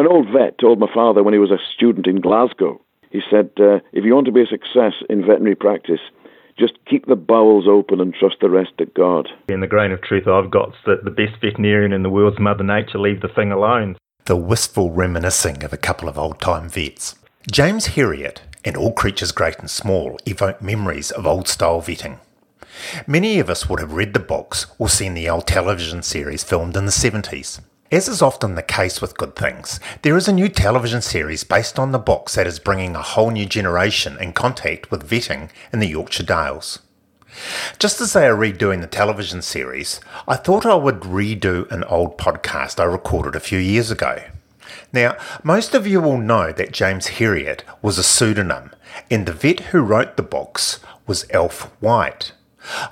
An old vet told my father when he was a student in Glasgow, he said, uh, if you want to be a success in veterinary practice, just keep the bowels open and trust the rest to God. And the grain of truth I've got is that the best veterinarian in the world's Mother Nature. Leave the thing alone. The wistful reminiscing of a couple of old time vets. James Herriot and All Creatures Great and Small evoke memories of old style vetting. Many of us would have read the books or seen the old television series filmed in the 70s. As is often the case with good things, there is a new television series based on the books that is bringing a whole new generation in contact with vetting in the Yorkshire Dales. Just as they are redoing the television series, I thought I would redo an old podcast I recorded a few years ago. Now, most of you will know that James Herriot was a pseudonym, and the vet who wrote the books was Alf Wight.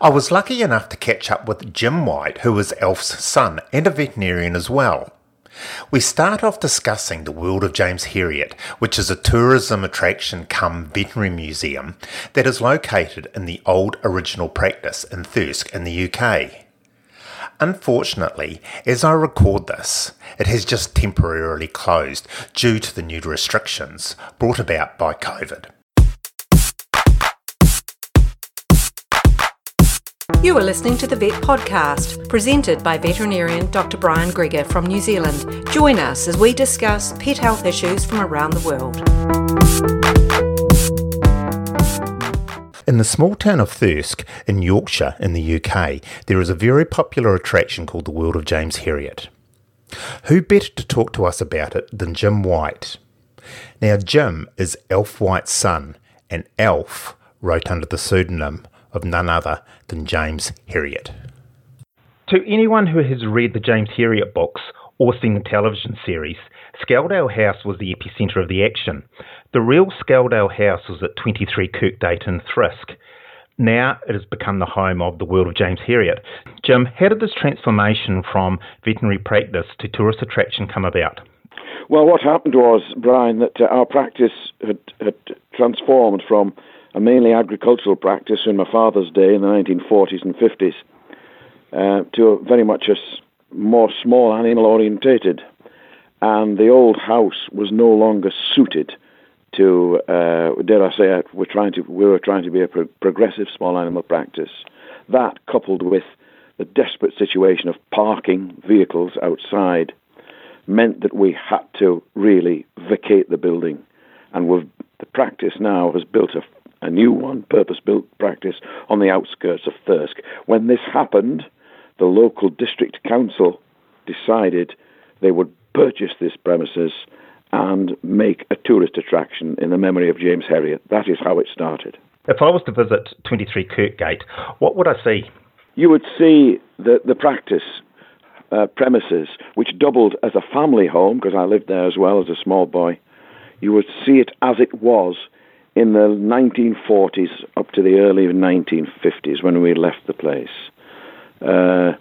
I was lucky enough to catch up with Jim Wight, who was Alf's son and a veterinarian as well. We start off discussing the world of James Herriot, which is a tourism attraction come veterinary museum that is located in the old original practice in Thirsk in the UK. Unfortunately, as I record this, it has just temporarily closed due to the new restrictions brought about by COVID. You are listening to the Vet Podcast, presented by veterinarian Dr. Brian Greger from New Zealand. Join us as we discuss pet health issues from around the world. In the small town of Thirsk in Yorkshire in the UK, there is a very popular attraction called the World of James Herriot. Who better to talk to us about it than Jim Wight? Now, Jim is Alf Wight's son, and Alf wrote under the pseudonym of none other than James Herriot. To anyone who has read the James Herriot books or seen the television series, Skeldale House was the epicentre of the action. The real Skeldale House was at 23 Kirkgate in Thirsk. Now it has become the home of the world of James Herriot. Jim, how did this transformation from veterinary practice to tourist attraction come about? Well, what happened was, Brian, that uh, our practice had, had transformed from a mainly agricultural practice in my father's day in the 1940s and 50s uh, to a very much a more small animal orientated. And the old house was no longer suited to, uh, dare I say, we're trying to, we were trying to be a pro- progressive small animal practice. That, coupled with the desperate situation of parking vehicles outside, meant that we had to really vacate the building. And the practice now has built a a new one, purpose built practice, on the outskirts of Thirsk. When this happened, the local district council decided they would purchase this premises and make a tourist attraction in the memory of James Herriot. That is how it started. If I was to visit 23 Kirkgate, what would I see? You would see the, the practice uh, premises, which doubled as a family home, because I lived there as well as a small boy. You would see it as it was in the 1940s up to the early 1950s when we left the place. Uh,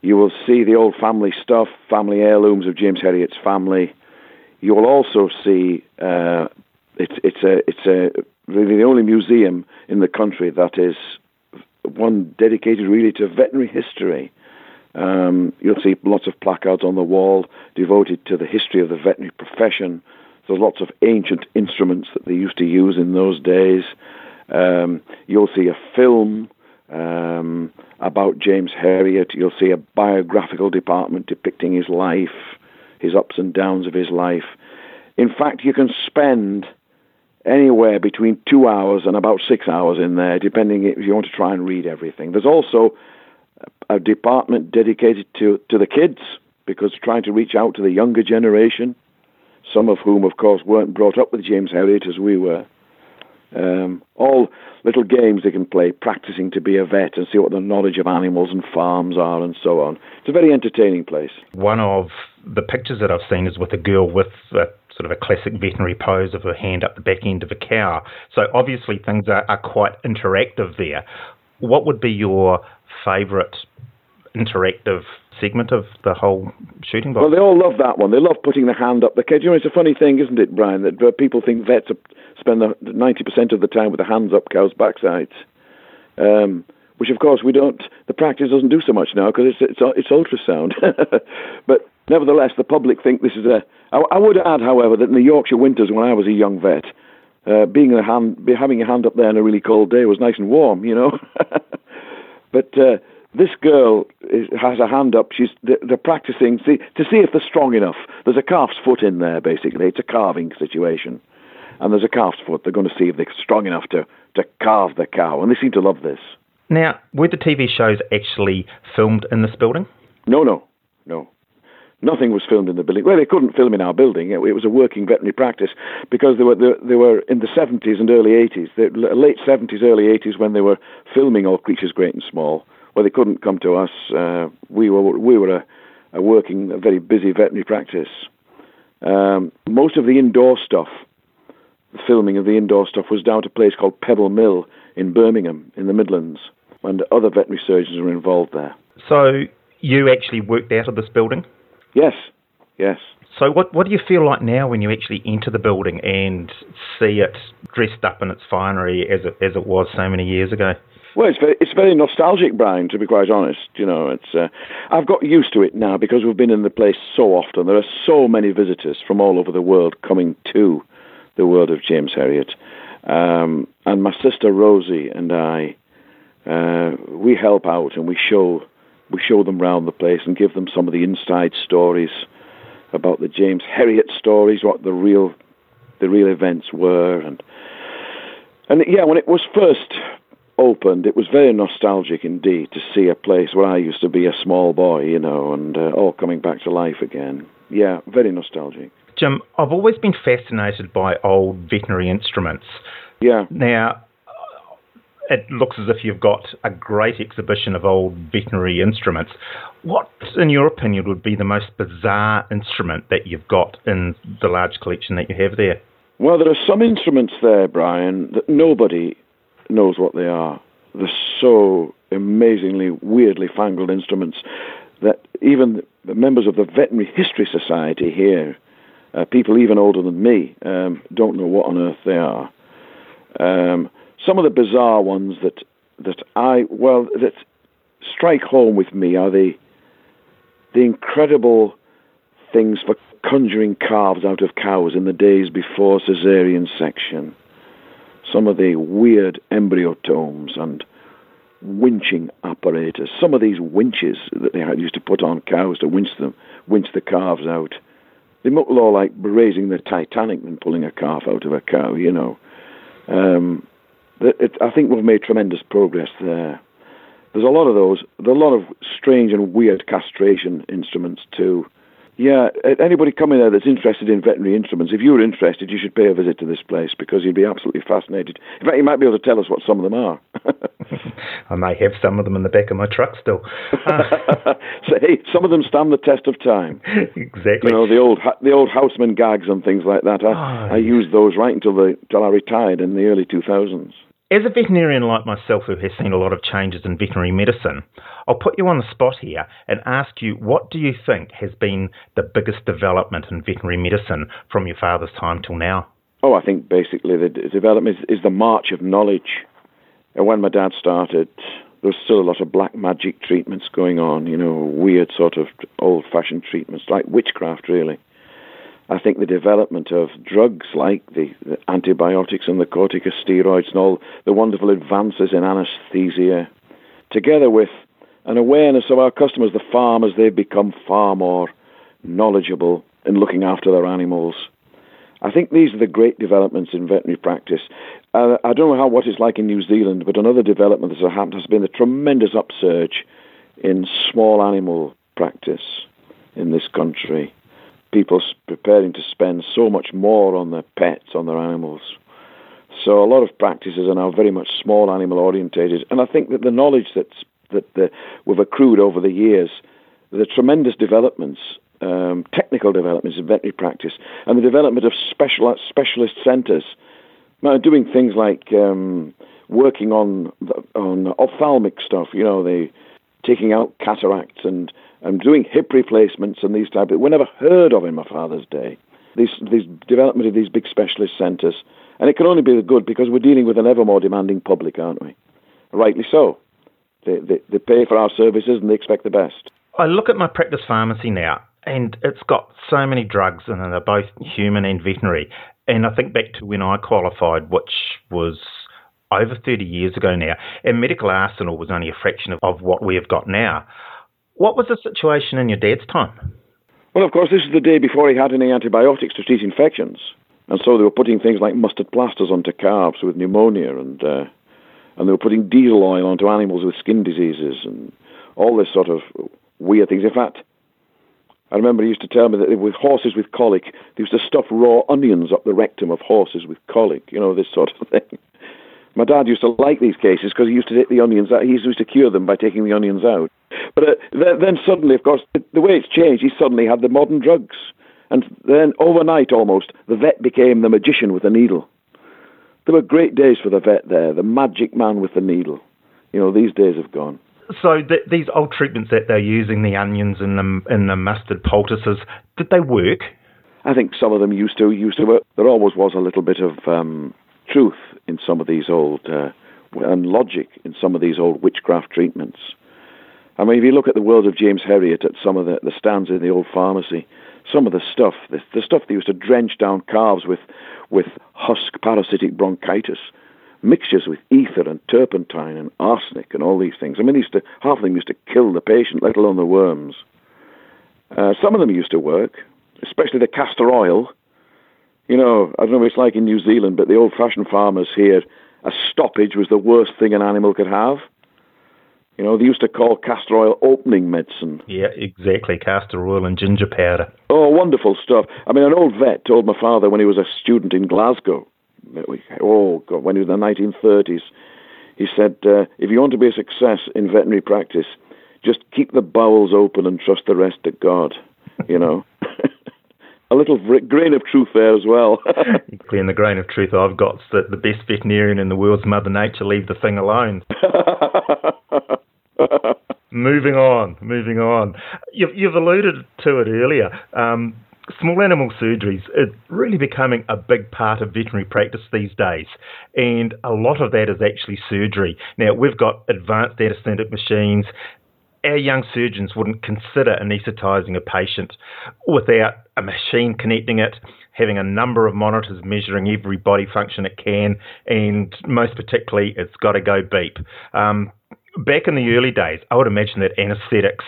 you will see the old family stuff, family heirlooms of James Herriot's family. You will also see uh, it's it's a it's a really the only museum in the country that is one dedicated really to veterinary history. Um, you'll see lots of placards on the wall devoted to the history of the veterinary profession, there's lots of ancient instruments that they used to use in those days. Um, you'll see a film um, about James Herriot. You'll see a biographical department depicting his life, his ups and downs of his life. In fact, you can spend anywhere between two hours and about six hours in there, depending if you want to try and read everything. There's also a department dedicated to, to the kids because trying to reach out to the younger generation some of whom, of course, weren't brought up with James Herriot as we were. Um, all little games they can play, practicing to be a vet and see what the knowledge of animals and farms are and so on. It's a very entertaining place. One of the pictures that I've seen is with a girl with a, sort of a classic veterinary pose of her hand up the back end of a cow. So obviously things are, are quite interactive there. What would be your favourite interactive segment of the whole shooting box. Well, they all love that one. They love putting the hand up the cage. You know, it's a funny thing, isn't it, Brian, that people think vets spend the 90% of the time with the hands up cows' backsides. Um, which, of course, we don't. The practice doesn't do so much now because it's, it's it's ultrasound. but Nevertheless, the public think this is a. I, I would add, however, that in the Yorkshire winters when I was a young vet, uh, being a hand, having a hand up there on a really cold day was nice and warm, you know. but uh, this girl is, has a hand up. She's they're practicing see, to see if they're strong enough. There's a calf's foot in there, basically. It's a calving situation, and there's a calf's foot. They're going to see if they're strong enough to to calve the cow, and they seem to love this. Now, were the TV shows actually filmed in this building? No, no, no. Nothing was filmed in the building. Well, they couldn't film in our building. It, was a working veterinary practice because they were they, were in the 70s and early 80s, the late 70s, early 80s when they were filming All Creatures Great and Small. Well, they couldn't come to us. Uh, we were we were a, a, working, a very busy veterinary practice. Um, most of the indoor stuff, the filming of the indoor stuff, was down to a place called Pebble Mill in Birmingham, in the Midlands, and other veterinary surgeons were involved there. So you actually worked out of this building? Yes, yes. So what what do you feel like now when you actually enter the building and see it dressed up in its finery as it as it was so many years ago? Well, it's very, it's very nostalgic, Brian. To be quite honest, you know, it's uh, I've got used to it now because we've been in the place so often. There are so many visitors from all over the world coming to the world of James Herriot, um, and my sister Rosie and I, uh, we help out and we show we show them round the place and give them some of the inside stories about the James Herriot stories, what the real the real events were, and and yeah, when it was first opened, it was very nostalgic indeed to see a place where I used to be a small boy, you know, and uh, all coming back to life again. Yeah, very nostalgic. Jim, I've always been fascinated by old veterinary instruments. Yeah. Now, it looks as if you've got a great exhibition of old veterinary instruments. What, in your opinion, would be the most bizarre instrument that you've got in the large collection that you have there? Well, there are some instruments there, Brian, that nobody knows what they are. They're so amazingly weirdly fangled instruments that even the members of the Veterinary History Society here, uh, people even older than me, um, don't know what on earth they are. Um, some of the bizarre ones that that I well that strike home with me are the the incredible things for conjuring calves out of cows in the days before caesarean section. Some of the weird embryotomes and winching apparatus. Some of these winches that they used to put on cows to winch them, winch the calves out. They look more like raising the Titanic than pulling a calf out of a cow, you know. Um, it, I think we've made tremendous progress there. There's a lot of those. There's a lot of strange and weird castration instruments too. Yeah, anybody coming there that's interested in veterinary instruments, if you're interested, you should pay a visit to this place because you'd be absolutely fascinated. In fact, you might be able to tell us what some of them are. I may have some of them in the back of my truck still. so, hey, some of them stand the test of time. Exactly. You know the old the old Houseman gags and things like that. I, oh, I used those right until the until I retired in the early 2000s. As a veterinarian like myself who has seen a lot of changes in veterinary medicine, I'll put you on the spot here and ask you what do you think has been the biggest development in veterinary medicine from your father's time till now? Oh, I think basically the development is, is the march of knowledge. And when my dad started, there was still a lot of black magic treatments going on, you know, weird sort of old fashioned treatments, like witchcraft, really. I think the development of drugs like the, the antibiotics and the corticosteroids and all the wonderful advances in anesthesia, together with an awareness of our customers, the farmers, they've become far more knowledgeable in looking after their animals. I think these are the great developments in veterinary practice. Uh, I don't know how what it's like in New Zealand, but another development that has happened has been a tremendous upsurge in small animal practice in this country people preparing to spend so much more on their pets, on their animals. So a lot of practices are now very much small animal orientated, and I think that the knowledge that's, that the, we've accrued over the years, the tremendous developments, um, technical developments in veterinary practice, and the development of special, specialist centres, doing things like um, working on on ophthalmic stuff, you know, the taking out cataracts and and doing hip replacements and these type of we never heard of in my father's day. These these development of these big specialist centres, and it can only be good because we're dealing with an ever more demanding public, aren't we? Rightly so. They, they, they pay for our services and they expect the best. I look at my practice pharmacy now, and it's got so many drugs in it, they're both human and veterinary. And I think back to when I qualified, which was over 30 years ago now, and medical arsenal was only a fraction of, of what we have got now. What was the situation in your dad's time? Well, of course, this is the day before he had any antibiotics to treat infections. And so they were putting things like mustard plasters onto calves with pneumonia, and uh, and they were putting diesel oil onto animals with skin diseases, and all this sort of weird things. In fact, I remember he used to tell me that with horses with colic, they used to stuff raw onions up the rectum of horses with colic, you know, this sort of thing. My dad used to like these cases because he used to take the onions out. He used to cure them by taking the onions out. But uh, then, then suddenly, of course, the way it's changed, he suddenly had the modern drugs. And then overnight almost, the vet became the magician with the needle. There were great days for the vet there, the magic man with the needle. You know, these days have gone. So th- these old treatments that they're using, the onions and the, and the mustard poultices, did they work? I think some of them used to used to work. There always was a little bit of um, truth in some of these old uh, and logic in some of these old witchcraft treatments. I mean, if you look at the world of James Herriot at some of the, the stands in the old pharmacy, some of the stuff, the, the stuff they used to drench down calves with, with husk parasitic bronchitis, mixtures with ether and turpentine and arsenic and all these things. I mean, to, half of them used to kill the patient, let alone the worms. Uh, some of them used to work, especially the castor oil. You know, I don't know what it's like in New Zealand, but the old fashioned farmers here, a stoppage was the worst thing an animal could have. You know, they used to call castor oil opening medicine. Yeah, exactly. Castor oil and ginger powder. Oh, wonderful stuff. I mean, an old vet told my father when he was a student in Glasgow, oh, God, when he was in the 1930s, he said, uh, if you want to be a success in veterinary practice, just keep the bowels open and trust the rest to God, you know. a little grain of truth there as well. and the grain of truth I've got is that the best veterinarian in the world is Mother Nature. Leave the thing alone. moving on, moving on. You've, you've alluded to it earlier. Um, small animal surgeries are really becoming a big part of veterinary practice these days, and a lot of that is actually surgery. Now, we've got advanced anaesthetic machines. Our young surgeons wouldn't consider anaesthetising a patient without a machine connecting it, having a number of monitors measuring every body function it can, and most particularly, it's got to go beep. Um, back in the early days, I would imagine that anaesthetics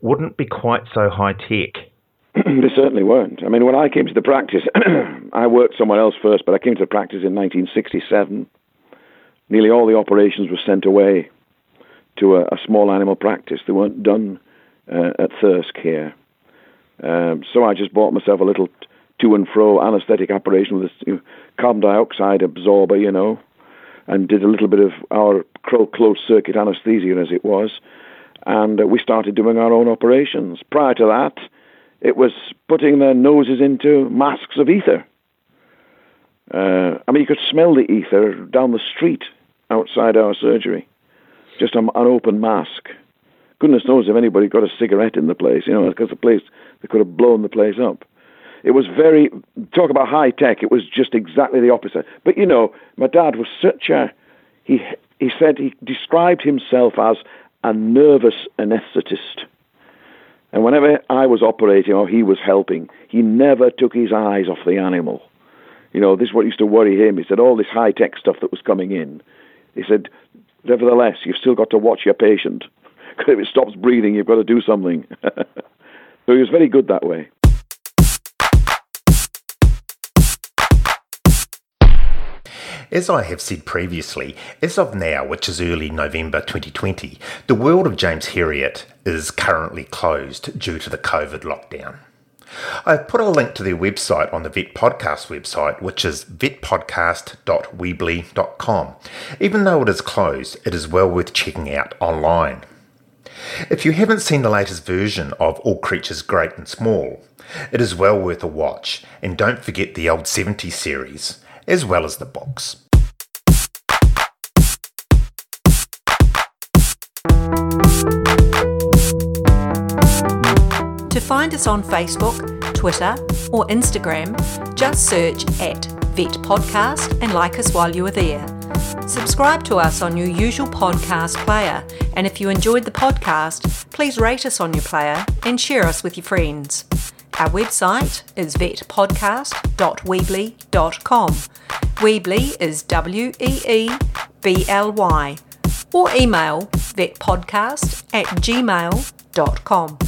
wouldn't be quite so high tech. they certainly weren't. I mean, when I came to the practice, I worked somewhere else first, but I came to the practice in 1967. Nearly all the operations were sent away to a, a small animal practice. They weren't done uh, at Thirsk here. Um, so I just bought myself a little to and fro anesthetic operation with a carbon dioxide absorber, you know, and did a little bit of our closed circuit anesthesia as it was. And uh, we started doing our own operations. Prior to that, it was putting their noses into masks of ether. Uh, I mean, you could smell the ether down the street outside our surgery, just an open mask. Goodness knows if anybody got a cigarette in the place, you know, because the place they could have blown the place up. It was very talk about high tech. It was just exactly the opposite. But you know, my dad was such a he. He said he described himself as a nervous anaesthetist. And whenever I was operating or he was helping, he never took his eyes off the animal. You know, this is what used to worry him. He said all this high tech stuff that was coming in. He said, nevertheless, you've still got to watch your patient. Because if it stops breathing, you've got to do something. so he was very good that way. As I have said previously, as of now, which is early November 2020, the world of James Herriot is currently closed due to the COVID lockdown. I've put a link to their website on the Vet Podcast website, which is vetpodcast.weebly.com. Even though it is closed, it is well worth checking out online. If you haven't seen the latest version of All Creatures Great and Small, it is well worth a watch, and don't forget the old 70s series, as well as the books. To find us on Facebook, Twitter, or Instagram, just search at Vet Podcast and like us while you are there. Subscribe to us on your usual podcast player, and if you enjoyed the podcast, please rate us on your player and share us with your friends. Our website is vetpodcast.weebly.com. Weebly is W E E B L Y. Or email vetpodcast at gmail.com.